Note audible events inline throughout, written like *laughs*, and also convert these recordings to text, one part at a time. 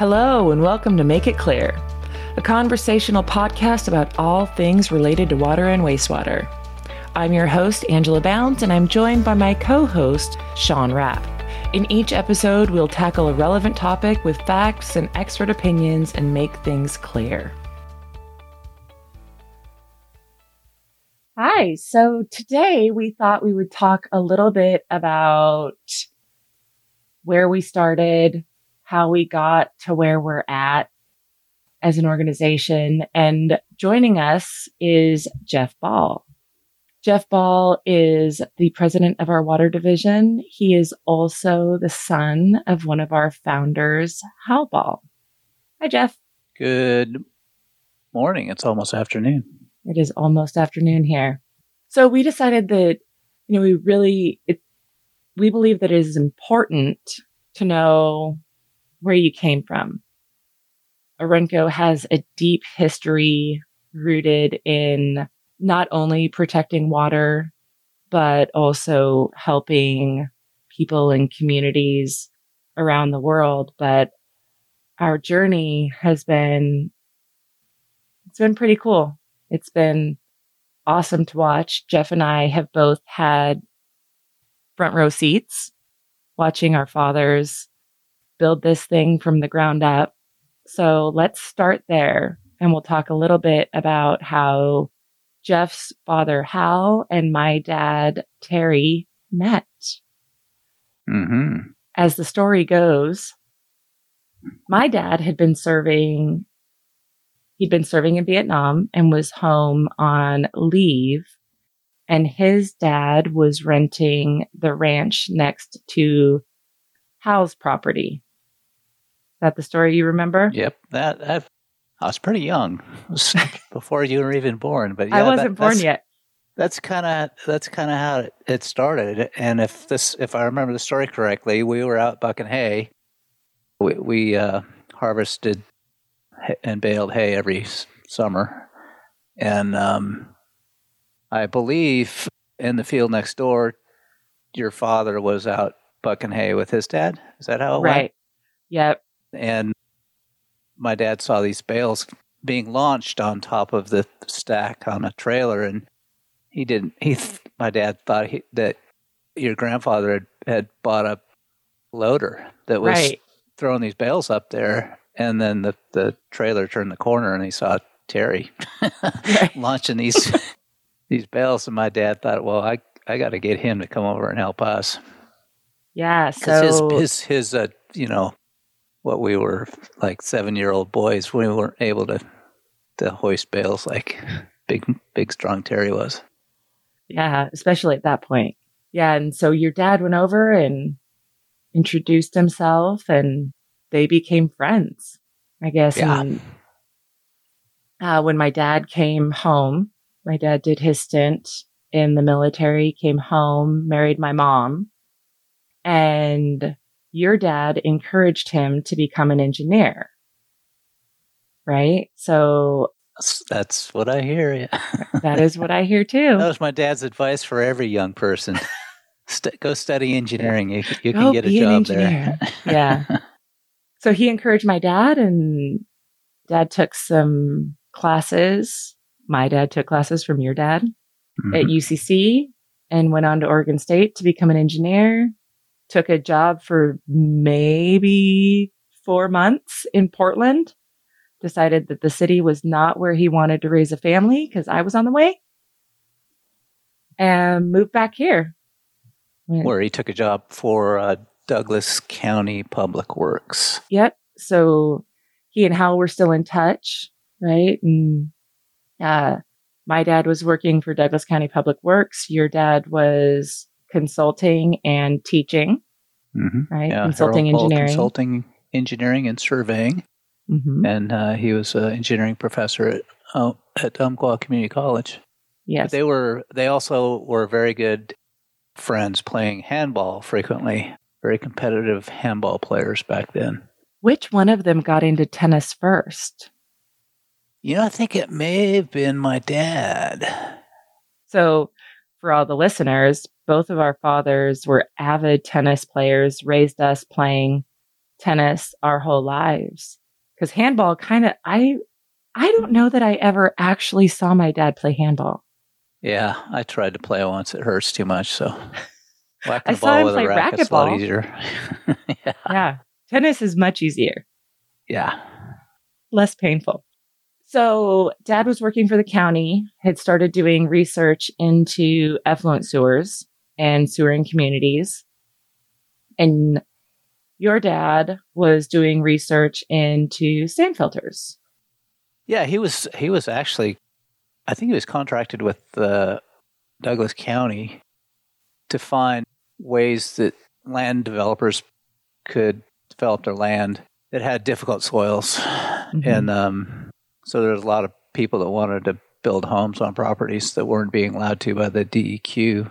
Hello, and welcome to Make It Clear, a conversational podcast about all things related to water and wastewater. I'm your host, Angela Bounds, and I'm joined by my co host, Sean Rapp. In each episode, we'll tackle a relevant topic with facts and expert opinions and make things clear. Hi, so today we thought we would talk a little bit about where we started, how we got to where we're at as an organization. And joining us is Jeff Ball. Jeff Ball is the president of our water division. He is also the son of one of our founders, Hal Ball. Hi, Jeff. Good morning. It's almost afternoon. It is almost afternoon here. So we decided that, you know, we really, it, we believe that it is important to know where you came from. Orenco has a deep history rooted in not only protecting water, but also helping people and communities around the world. But our journey has been, it's been pretty cool. It's been awesome to watch. Jeff and I have both had front row seats watching our fathers build this thing from the ground up. So let's start there and we'll talk a little bit about how Jeff's father, Hal, and my dad, Terry, met. Mm-hmm. As the story goes, my dad had been serving He'd been serving in Vietnam and was home on leave. And his dad was renting the ranch next to Hal's property. Is that the story you remember? Yep. That, that I was pretty young. *laughs* Was before you were even born. But yeah, I wasn't that, born yet. That's kind of that's kind of how it started. And if this, if I remember the story correctly, we were out bucking hay. We, we uh, harvested and baled hay every summer. And um, I believe in the field next door, your father was out bucking hay with his dad. Is that how it right. went? Yep. And my dad saw these bales being launched on top of the stack on a trailer, and he didn't. He, my dad thought he, that your grandfather had, had bought a loader that was right. throwing these bales up there, and then the, the trailer turned the corner and he saw Terry *laughs* launching these *laughs* these bales. And my dad thought, well, I I got to get him to come over and help us. Yeah. So his his his uh, you know what we were like seven year old boys. We weren't able to to hoist bales like big big strong Terry was. Yeah, especially at that point. Yeah, and so your dad went over and introduced himself and they became friends, I guess. Yeah. And, uh, when my dad came home, my dad did his stint in the military, came home, married my mom, and your dad encouraged him to become an engineer. Right? So that's, what I hear. Yeah. *laughs* that is what I hear too. That was my dad's advice for every young person. *laughs* St- go study engineering. You, you can get a job there. *laughs* Yeah. so he encouraged my dad and dad took some classes. My dad took classes from your dad at Mhm. UCC and went on to Oregon State to become an engineer. Took a job for maybe four months in Portland. Decided that the city was not where he wanted to raise a family because I was on the way. And moved back here. Where he took a job for uh, Douglas County Public Works. Yep. So he and Hal were still in touch, right? And uh, my dad was working for Douglas County Public Works. Your dad was consulting and teaching, Mm-hmm. right? Yeah, consulting Harold Ball engineering. consulting engineering and surveying, hmm and uh, he was an engineering professor at uh, at Umpqua Community College. Yes. But they were they also were very good friends playing handball frequently. Very competitive handball players back then. Which one of them got into tennis first? You know, I think it may have been my dad. So, for all the listeners, both of our fathers were avid tennis players, raised us playing tennis our whole lives because handball kind of I I don't know that I ever actually saw my dad play handball. Yeah, I tried to play once. It hurts too much. So *laughs* I saw him play racquetball. easier. *laughs* yeah. yeah, tennis is much easier. Yeah, less painful. So, dad was working for the county, had started doing research into effluent sewers and sewering communities. And your dad was doing research into sand filters. Yeah, he was he was actually I think he was contracted with uh, Douglas County to find ways that land developers could develop their land that had difficult soils. Mm-hmm. And um, so there's a lot of people that wanted to build homes on properties that weren't being allowed to by the DEQ.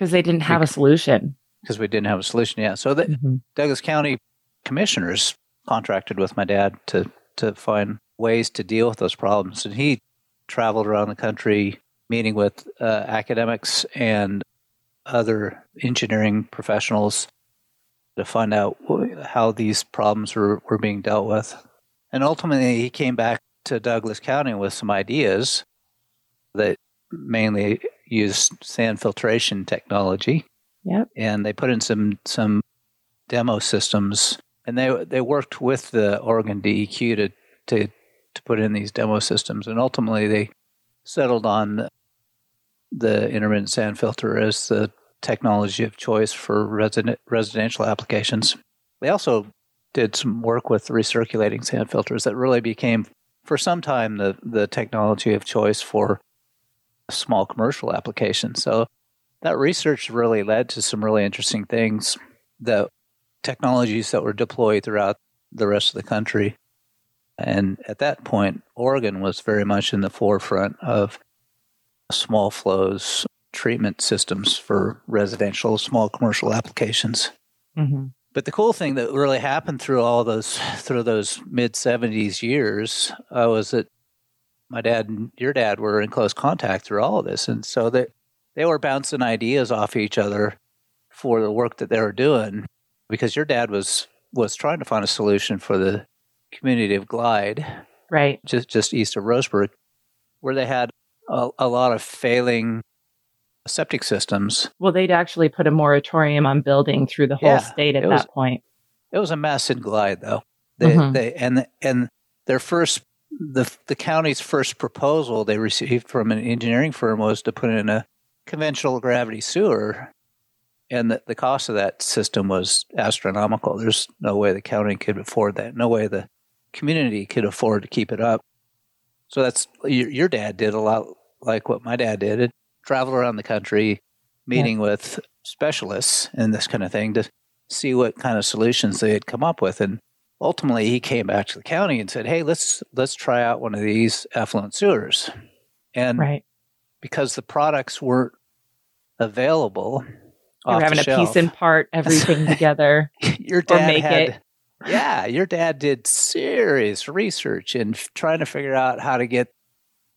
Because they didn't have a solution. Because we didn't have a solution, yeah. So the mm-hmm. Douglas County commissioners contracted with my dad to, to find ways to deal with those problems. And he traveled around the country meeting with uh, academics and other engineering professionals to find out how these problems were, were being dealt with. And ultimately, he came back to Douglas County with some ideas that mainly used sand filtration technology. Yep. And they put in some some demo systems, and they they worked with the Oregon DEQ to to to put in these demo systems, and ultimately they settled on the intermittent sand filter as the technology of choice for resident, residential applications. They also did some work with recirculating sand filters that really became, for some time, the, the technology of choice for small commercial applications. So that research really led to some really interesting things the technologies that were deployed throughout the rest of the country. And at that point, Oregon was very much in the forefront of small flows treatment systems for residential, small commercial applications. Mm-hmm. But the cool thing that really happened through all those through those mid '70s years uh, was that my dad and your dad were in close contact through all of this, and so that they were bouncing ideas off each other for the work that they were doing. Because your dad was was trying to find a solution for the community of Glide, right, just just east of Roseburg, where they had a, a lot of failing septic systems. Well, they'd actually put a moratorium on building through the whole yeah, state at was, that point. It was a mess in Glide, though. They, mm-hmm. they and and their first the the county's first proposal they received from an engineering firm was to put in a conventional gravity sewer, and the, the cost of that system was astronomical. There's no way the county could afford that. No way the community could afford to keep it up. So that's your, your dad did a lot like what my dad did. It travel around the country meeting yeah. with specialists and this kind of thing to see what kind of solutions they had come up with. And ultimately, he came back to the county and said, "Hey, let's let's try out one of these effluent sewers." And right. because the products weren't available, you're having a shelf, piece and part *laughs* everything together. your dad had, it. Yeah, *laughs* your dad did serious research in trying to figure out how to get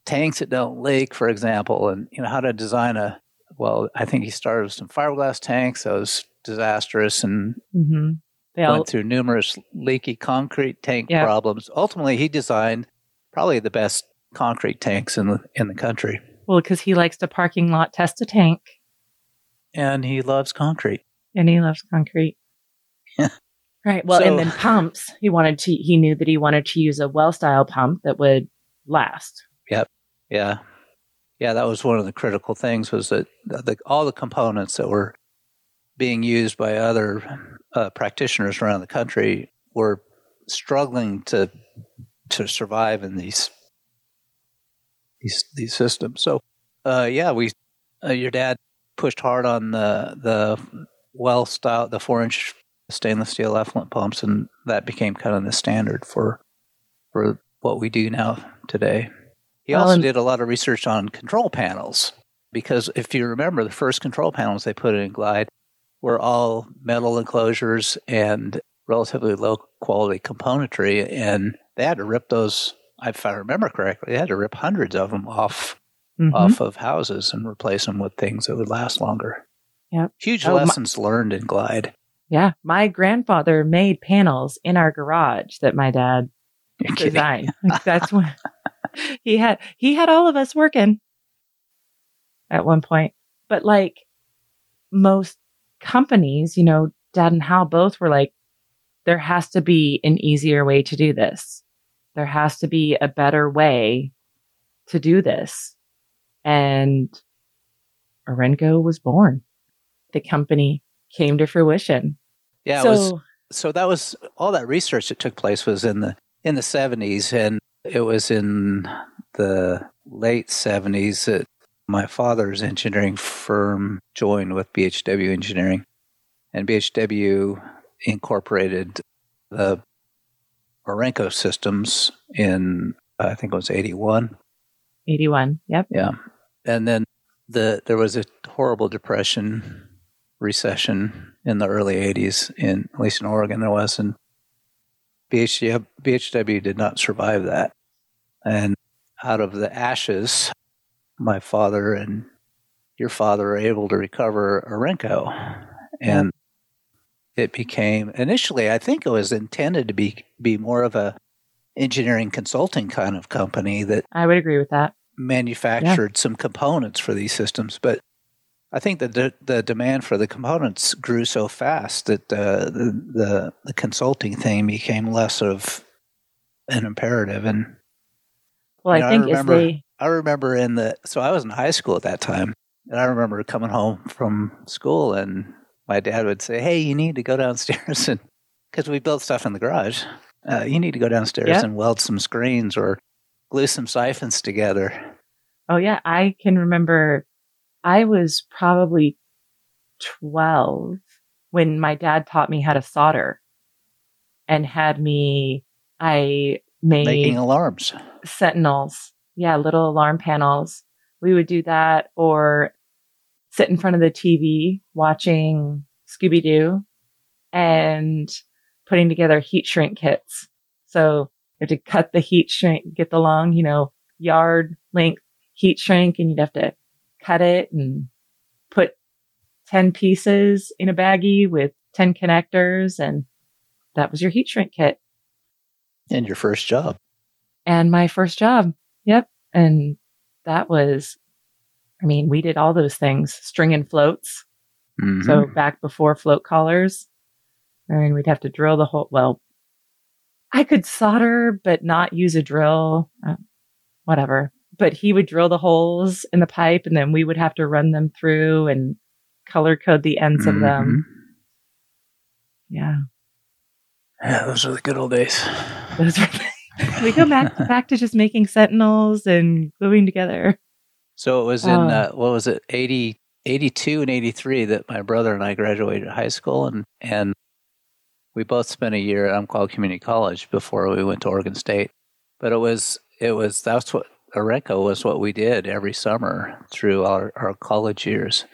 tanks that don't leak, for example, and you know how to design a. Well, I think he started with some fiberglass tanks. That was disastrous, and mm-hmm. Went all, through numerous leaky concrete tank yeah. problems. Ultimately, he designed probably the best concrete tanks in the in the country. Well, because he likes to parking lot test a tank, and he loves concrete, and he loves concrete. Yeah. Right. Well, so, and then pumps. He wanted to. He knew that he wanted to use a well style pump that would last. Yep. Yeah. Yeah, that was one of the critical things was that the, all the components that were being used by other uh, practitioners around the country were struggling to to survive in these these these systems. So, uh, yeah, we uh, your dad pushed hard on the the well style the four inch stainless steel effluent pumps, and that became kind of the standard for for what we do now today. He also did a lot of research on control panels because if you remember, the first control panels they put in Glide were all metal enclosures and relatively low quality componentry, and they had to rip those. If I remember correctly, they had to rip hundreds of them off mm-hmm. off of houses and replace them with things that would last longer. Yep. Huge oh, lessons my- learned in Glide. Yeah. My grandfather made panels in our garage that my dad You're designed. *laughs* Like, that's when *laughs* he had he had all of us working at one point. But like most companies, you know, dad and Hal both were like, there has to be an easier way to do this. There has to be a better way to do this. And Orenco was born. The company came to fruition. Yeah, it so was so that was all that research that took place was in the in the 70s and it was in the late 70s that my father's engineering firm joined with BHW Engineering and BHW incorporated the Orenco systems in I think it was 81 81. Yep. yeah and then the there was a horrible depression recession in the early 80s in at least in Oregon there was and BHW, BHW did not survive that and out of the ashes my father and your father were able to recover Orenco and it became initially I think it was intended to be be more of a engineering consulting kind of company that I would agree with that. manufactured some components for these systems, but I think that the, the demand for the components grew so fast that uh, the, the the consulting thing became less of an imperative. And Well, You know, I I think as remember- they I remember in the so I was in high school at that time, and I remember coming home from school, and my dad would say, "Hey, you need to go downstairs *laughs* and because we built stuff in the garage, uh, you need to go downstairs Yep. and weld some screens or glue some siphons together." Oh yeah, I can remember I was probably 12 when my dad taught me how to solder and had me I made Making alarms. sentinels. Yeah, little alarm panels. We would do that or sit in front of the TV watching Scooby Doo and putting together heat shrink kits. So you have to cut the heat shrink, get the long, you know, yard length heat shrink and you'd have to cut it and put 10 pieces in a baggie with 10 connectors. And that was your heat shrink kit And your first job. and my first job. Yep. And that was, I mean, we did all those things, stringing floats. Mhm. So back before float collars, and we'd have to drill the hole. Well, I could solder, but not use a drill, uh, whatever. But he would drill the holes in the pipe and then we would have to run them through and color code the ends of them. Yeah. Mhm. Yeah, those are the good old days. Those are, we go back, *laughs* back to just making sentinels and gluing together. So it was in Oh. uh, what was it 80, 82 and eighty three that my brother and I graduated high school, and and we both spent a year at Umpqua Community College before we went to Oregon State. But it was it was that's what Orenco was what we did every summer through our, our college years,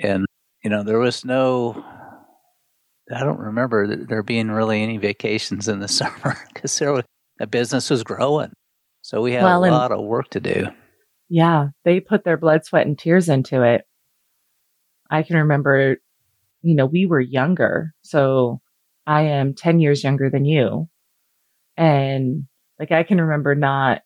and you know there was no. I don't remember there being really any vacations in the *laughs* summer because there was, the business was growing, so we had Well, a lot of work to do. Yeah, they put their blood, sweat, and tears into it. I can remember, you know, we were younger. So I am 10 years younger than you. And like, I can remember not,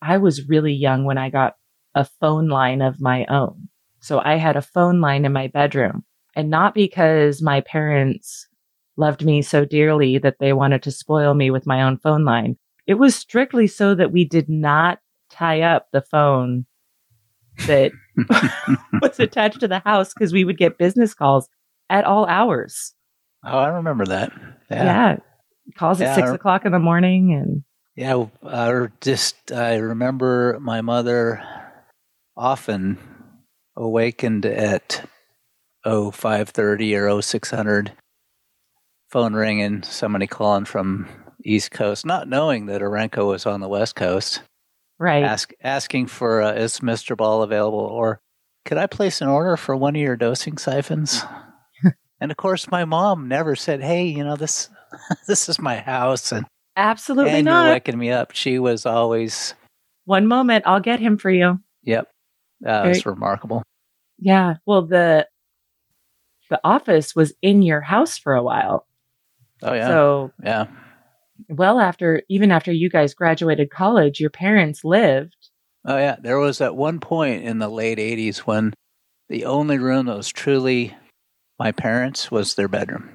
I was really young when I got a phone line of my own. So I had a phone line in my bedroom and not because my parents loved me so dearly that they wanted to spoil me with my own phone line. It was strictly so that we did not tie up the phone that *laughs* was attached to the house because we would get business calls at all hours. Oh, I remember that. Yeah. Yeah. Calls Yeah, at six o'clock in the morning. And Yeah. I uh, just, I remember my mother often awakened at oh five thirty or oh six hundred, phone ringing, somebody calling from East Coast, not knowing that Orenco was on the West Coast, right. ask, asking for, uh, is Mr. Ball available? Or could I place an order for one of your dosing siphons? *laughs* and of course, my mom never said, hey, you know, this, *laughs* this is my house. And Absolutely and you're not. waking me up. She was always, One moment, I'll get him for you. yep, that Very- was remarkable. Yeah. Well, the, the office was in your house for a while. Oh yeah. So yeah. Well after even after you guys graduated college, your parents lived. Oh yeah. There was at one point in the late eighties when the only room that was truly my parents was their bedroom.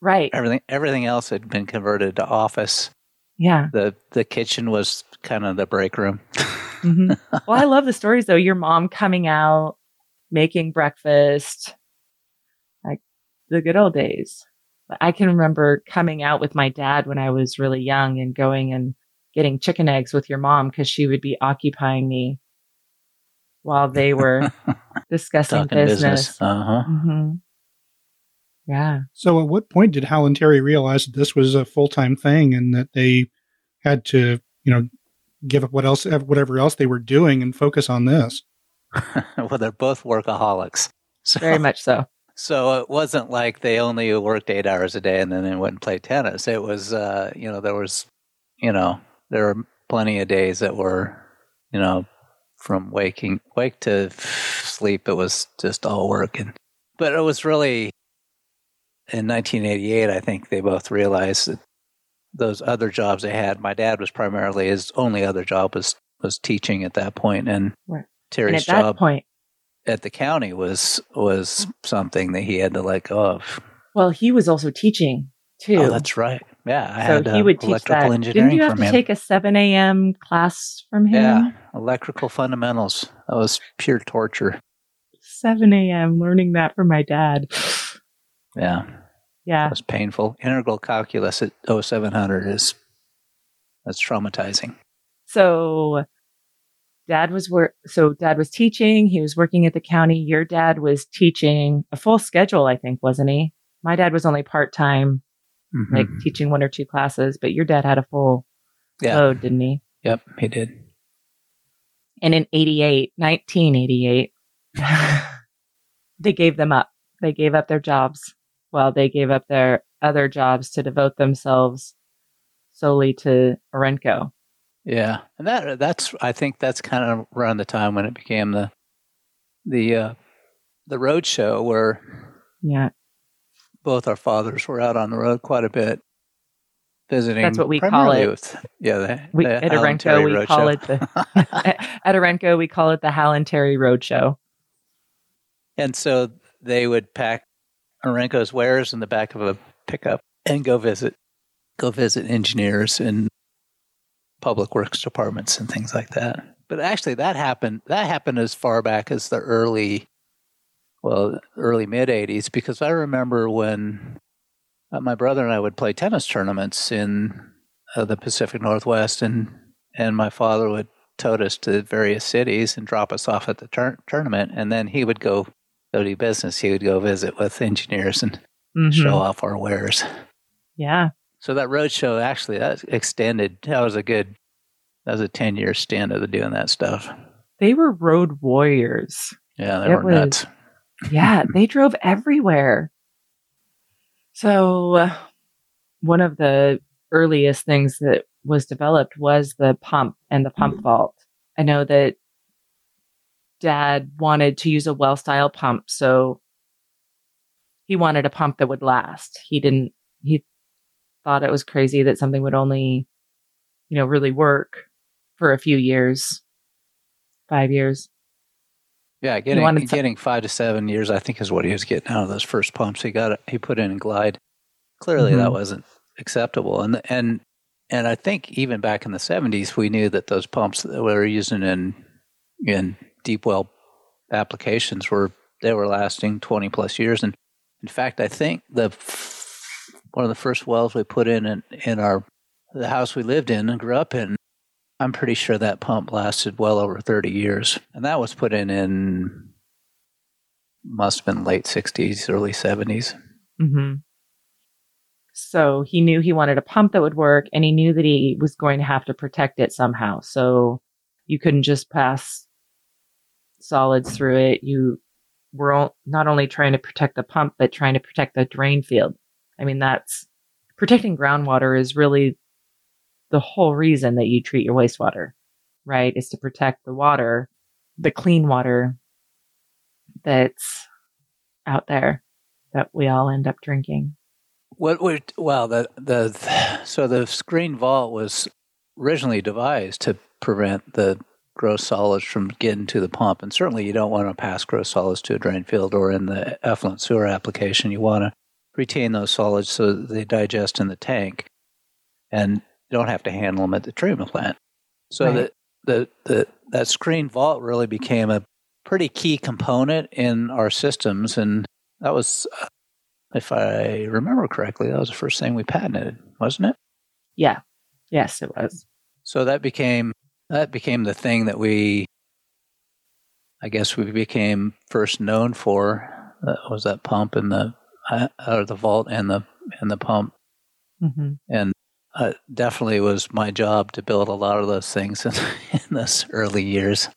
Right. Everything everything else had been converted to office. Yeah. The the kitchen was kind of the break room. *laughs* hmm well, I love the stories though. Your mom coming out, making breakfast, like the good old days. I can remember coming out with my dad when I was really young and going and getting chicken eggs with your mom because she would be occupying me while they were *laughs* discussing Talking business. business. Uh huh. hmm Yeah. So, at what point did Hal and Terry realize that this was a full time thing and that they had to, you know, give up what else, whatever else they were doing, and focus on this? *laughs* well, they're both workaholics. So, Very much so. So it wasn't like they only worked eight hours a day and then they went and played tennis. It was, uh, you know, there was, you know, there were plenty of days that were, you know, from waking wake to sleep. It was just all work, and but it was really in 1988. I think they both realized that those other jobs they had. My dad was primarily his only other job was was teaching at that point, and Right. And Terry's at that job point, at the county was was something that he had to let go of. well, he was also teaching too. Oh, that's right. Yeah, I so had he uh, would teach electrical that. engineering Didn't you have from to him. take a 7 a.m. class from him? yeah, electrical fundamentals. That was pure torture. 7 a.m. learning that from my dad. Yeah, Yeah. it was painful. Integral calculus at 0700 is that's traumatizing. So dad was work so dad was teaching, he was working at the county. Your dad was teaching a full schedule, I think, wasn't he? My dad was only part-time, Mhm. like teaching one or two classes, but your dad had a full yeah, load, didn't he? yep, he did. And in 88, 1988, *laughs* they gave them up. They gave up their jobs. Well, they gave up their other jobs to devote themselves solely to Orenco. Yeah, and that that's I think that's kind of around the time when it became the the uh, the road show where Yeah. both our fathers were out on the road quite a bit visiting. That's what we call it. With, yeah, the, We, the at and Terry we Road call Show. it the *laughs* *laughs* at Orenco, we call it the Hal and Terry Road Show. And so they would pack Orenco's wares in the back of a pickup and go visit go visit engineers in public works departments and things like that. But actually that happened that happened as far back as the early well, early mid 80s because I remember when uh, my brother and I would play tennis tournaments in uh, the Pacific Northwest and and my father would tote us to various cities and drop us off at the tur- tournament and then he would go go do business. He would go visit with engineers and Mhm. show off our wares. Yeah. So that road show actually that extended. That was a good. That was a ten year stint of doing that stuff. They were road warriors. Yeah, they It were was- nuts. Yeah, they drove everywhere. So, uh, one of the earliest things that was developed was the pump and the pump vault. I know that dad wanted to use a well style pump, so he wanted a pump that would last. He didn't, he thought it was crazy that something would only, you know, really work for a few years, five years. Yeah, getting some- getting five to seven years, I think, is what he was getting out of those first pumps. He got he put in in Glide. Clearly, that Mhm. wasn't acceptable, and and and I think even back in the seventies, we knew that those pumps that we were using in in deep well applications were they were lasting twenty plus years. And in fact, I think the one of the first wells we put in in, in our the house we lived in and grew up in I'm pretty sure that pump lasted well over 30 years. And that was put in in, must have been late 60s, early 70s. hmm So he knew he wanted a pump that would work and he knew that he was going to have to protect it somehow. So you couldn't just pass solids through it. You were not only trying to protect the pump, but trying to protect the drain field. I mean, that's protecting groundwater is really the whole reason that you treat your wastewater, right? Is to protect the water, the clean water that's out there. that we all end up drinking. What we well the the so the screen vault was originally devised to prevent the gross solids from getting to the pump, and certainly you don't want to pass gross solids to a drain field or in the effluent sewer application. You want to retain those solids so that they digest in the tank, and don't have to handle them at the treatment plant. So Right. that the, the that screen vault really became a pretty key component in our systems, and that was, uh, if I remember correctly, that was the first thing we patented, wasn't it? Yeah. Yes, it was. So that became that became the thing that we, I guess, we became first known for. That was that pump and the uh, or the vault and the and the pump, hmm and uh, definitely was my job to build a lot of those things *laughs* in, in those early years.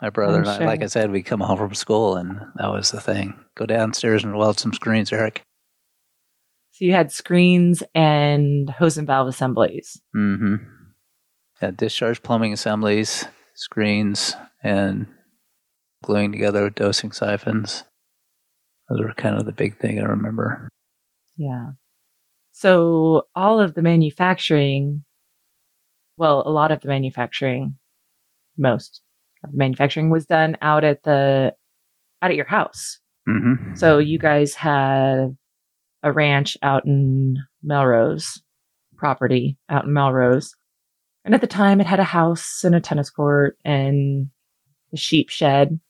My brother I'm and I, sure. like I said, we come home from school and that was the thing. Go downstairs and weld some screens, Eric. So you had screens and hose and valve assemblies. Mm-hmm. Yeah, discharge plumbing assemblies, screens, and gluing together dosing siphons. Those were kind of the big thing I remember. Yeah. So all of the manufacturing, well, a lot of the manufacturing, most of the manufacturing was done out at the, out at your house. Mm-hmm. So you guys had a ranch out in Melrose, property out in Melrose. And at the time it had a house and a tennis court and a sheep shed,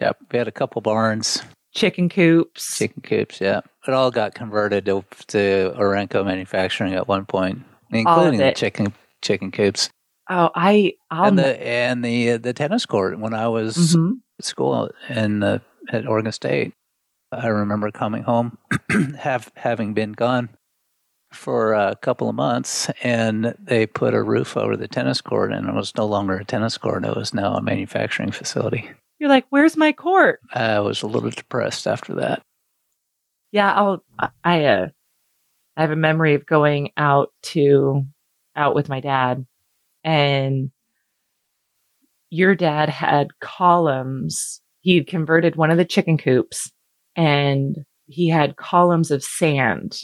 Yep, we had a couple barns, chicken coops. chicken coops. Yeah, it all got converted to, to Orenco manufacturing at one point, including the chicken chicken coops Oh, I, I'll, and the and the uh, the tennis court. When I was Mhm. at school in uh, at Oregon State. I remember coming home, *clears throat* have having been gone for a couple of months, and they put a roof over the tennis court, and it was no longer a tennis court; it was now a manufacturing facility. You're like, where's my court? I was a little depressed after that. Yeah, I'll I uh I have a memory of going out to out with my dad and your dad had columns. He had converted one of the chicken coops and he had columns of sand,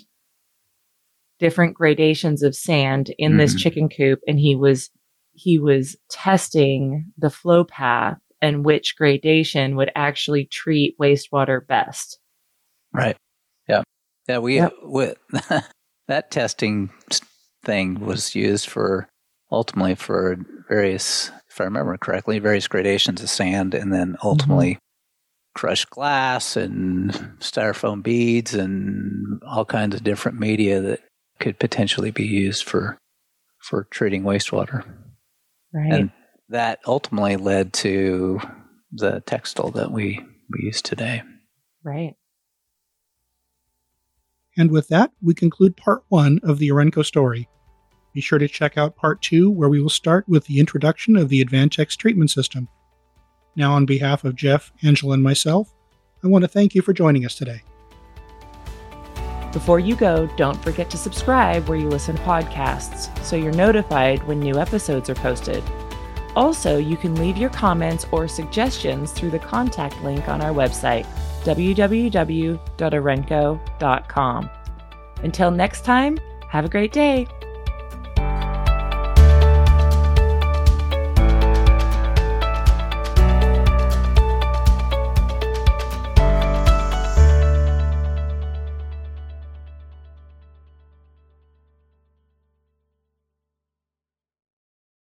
different gradations of sand in this Mhm. chicken coop and he was he was testing the flow path and which gradation would actually treat wastewater best. Right. Yeah. Yeah. We, Yep. with *laughs* that testing thing was used for ultimately for various, if I remember correctly, various gradations of sand and then mm-hmm. ultimately crushed glass and styrofoam beads and all kinds of different media that could potentially be used for, for treating wastewater. Right. And that ultimately led to the textile that we, we use today. right. And with that, we conclude part one of the Orenco story. Be sure to check out part two, where we will start with the introduction of the Advantex treatment system. Now, on behalf of Jeff, Angela, and myself, I want to thank you for joining us today. Before you go, don't forget to subscribe where you listen to podcasts so you're notified when new episodes are posted. Also, you can leave your comments or suggestions through the contact link on our website, www.orenco.com. Until next time, have a great day.